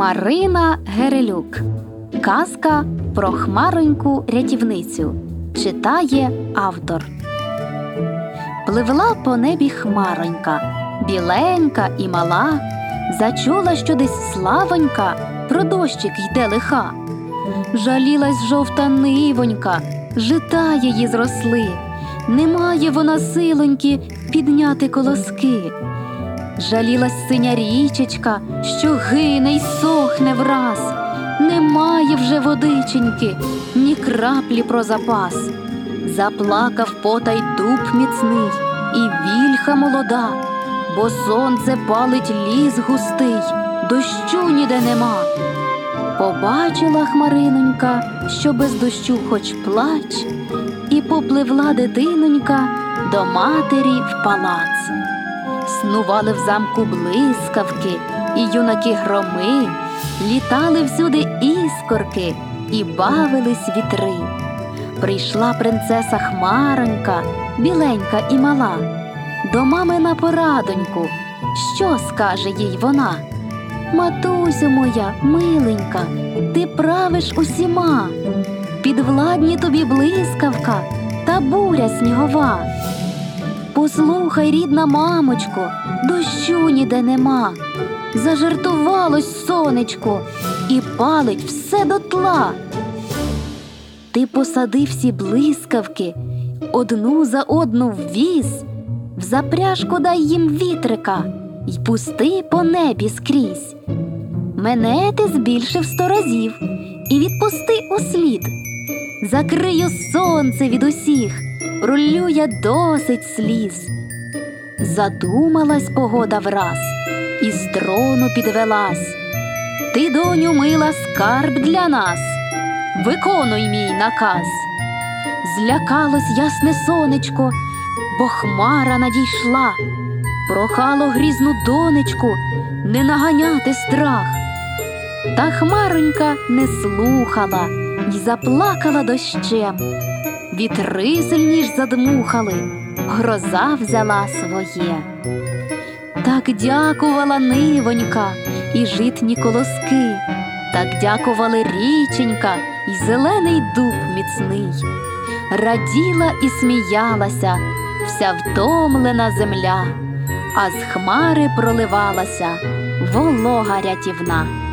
Марина Герелюк. Казка про хмароньку рятівницю. Читає автор. Пливла по небі хмаронька, біленька і мала. Зачула, що десь славонька про дощик йде лиха. Жалілась жовта нивонька, жита її зросли. Немає вона силоньки підняти колоски. Жалілась синя річечка, що гине й сохне враз. Немає вже водиченьки, ні краплі про запас. Заплакав потай дуб міцний і вільха молода, бо сонце палить ліс густий, дощу ніде нема. Побачила хмаринонька, що без дощу хоч плач, і попливла дитинонька до матері в палац. Снували в замку блискавки і юнаки громи, літали всюди іскорки і бавились вітри. Прийшла принцеса Хмаронька, біленька і мала, до мами на порадоньку. Що скаже їй вона? Матусю моя, миленька, ти правиш усіма, підвладні тобі блискавка та буря снігова. Послухай, рідна мамочко, дощу ніде нема. Зажартувалось сонечко і палить все дотла. Ти посади всі блискавки, одну за одну в віз, в запряжку дай їм вітрика й пусти по небі скрізь. Мене ти збільшив сто разів і відпусти услід. Закрию сонце від усіх, пролю я досить сліз. Задумалась погода враз, і з трону підвелась. Ти, доню, мила, скарб для нас, виконуй мій наказ. Злякалось ясне сонечко, бо хмара надійшла, прохало грізну донечку не наганяти страх. Та хмаронька не слухала й заплакала дощем. Вітри сильніш задмухали, гроза взяла своє. Так дякувала нивонька і житні колоски, так дякували річенька й зелений дуб міцний. Раділа і сміялася вся втомлена земля, а з хмари проливалася волога рятівна.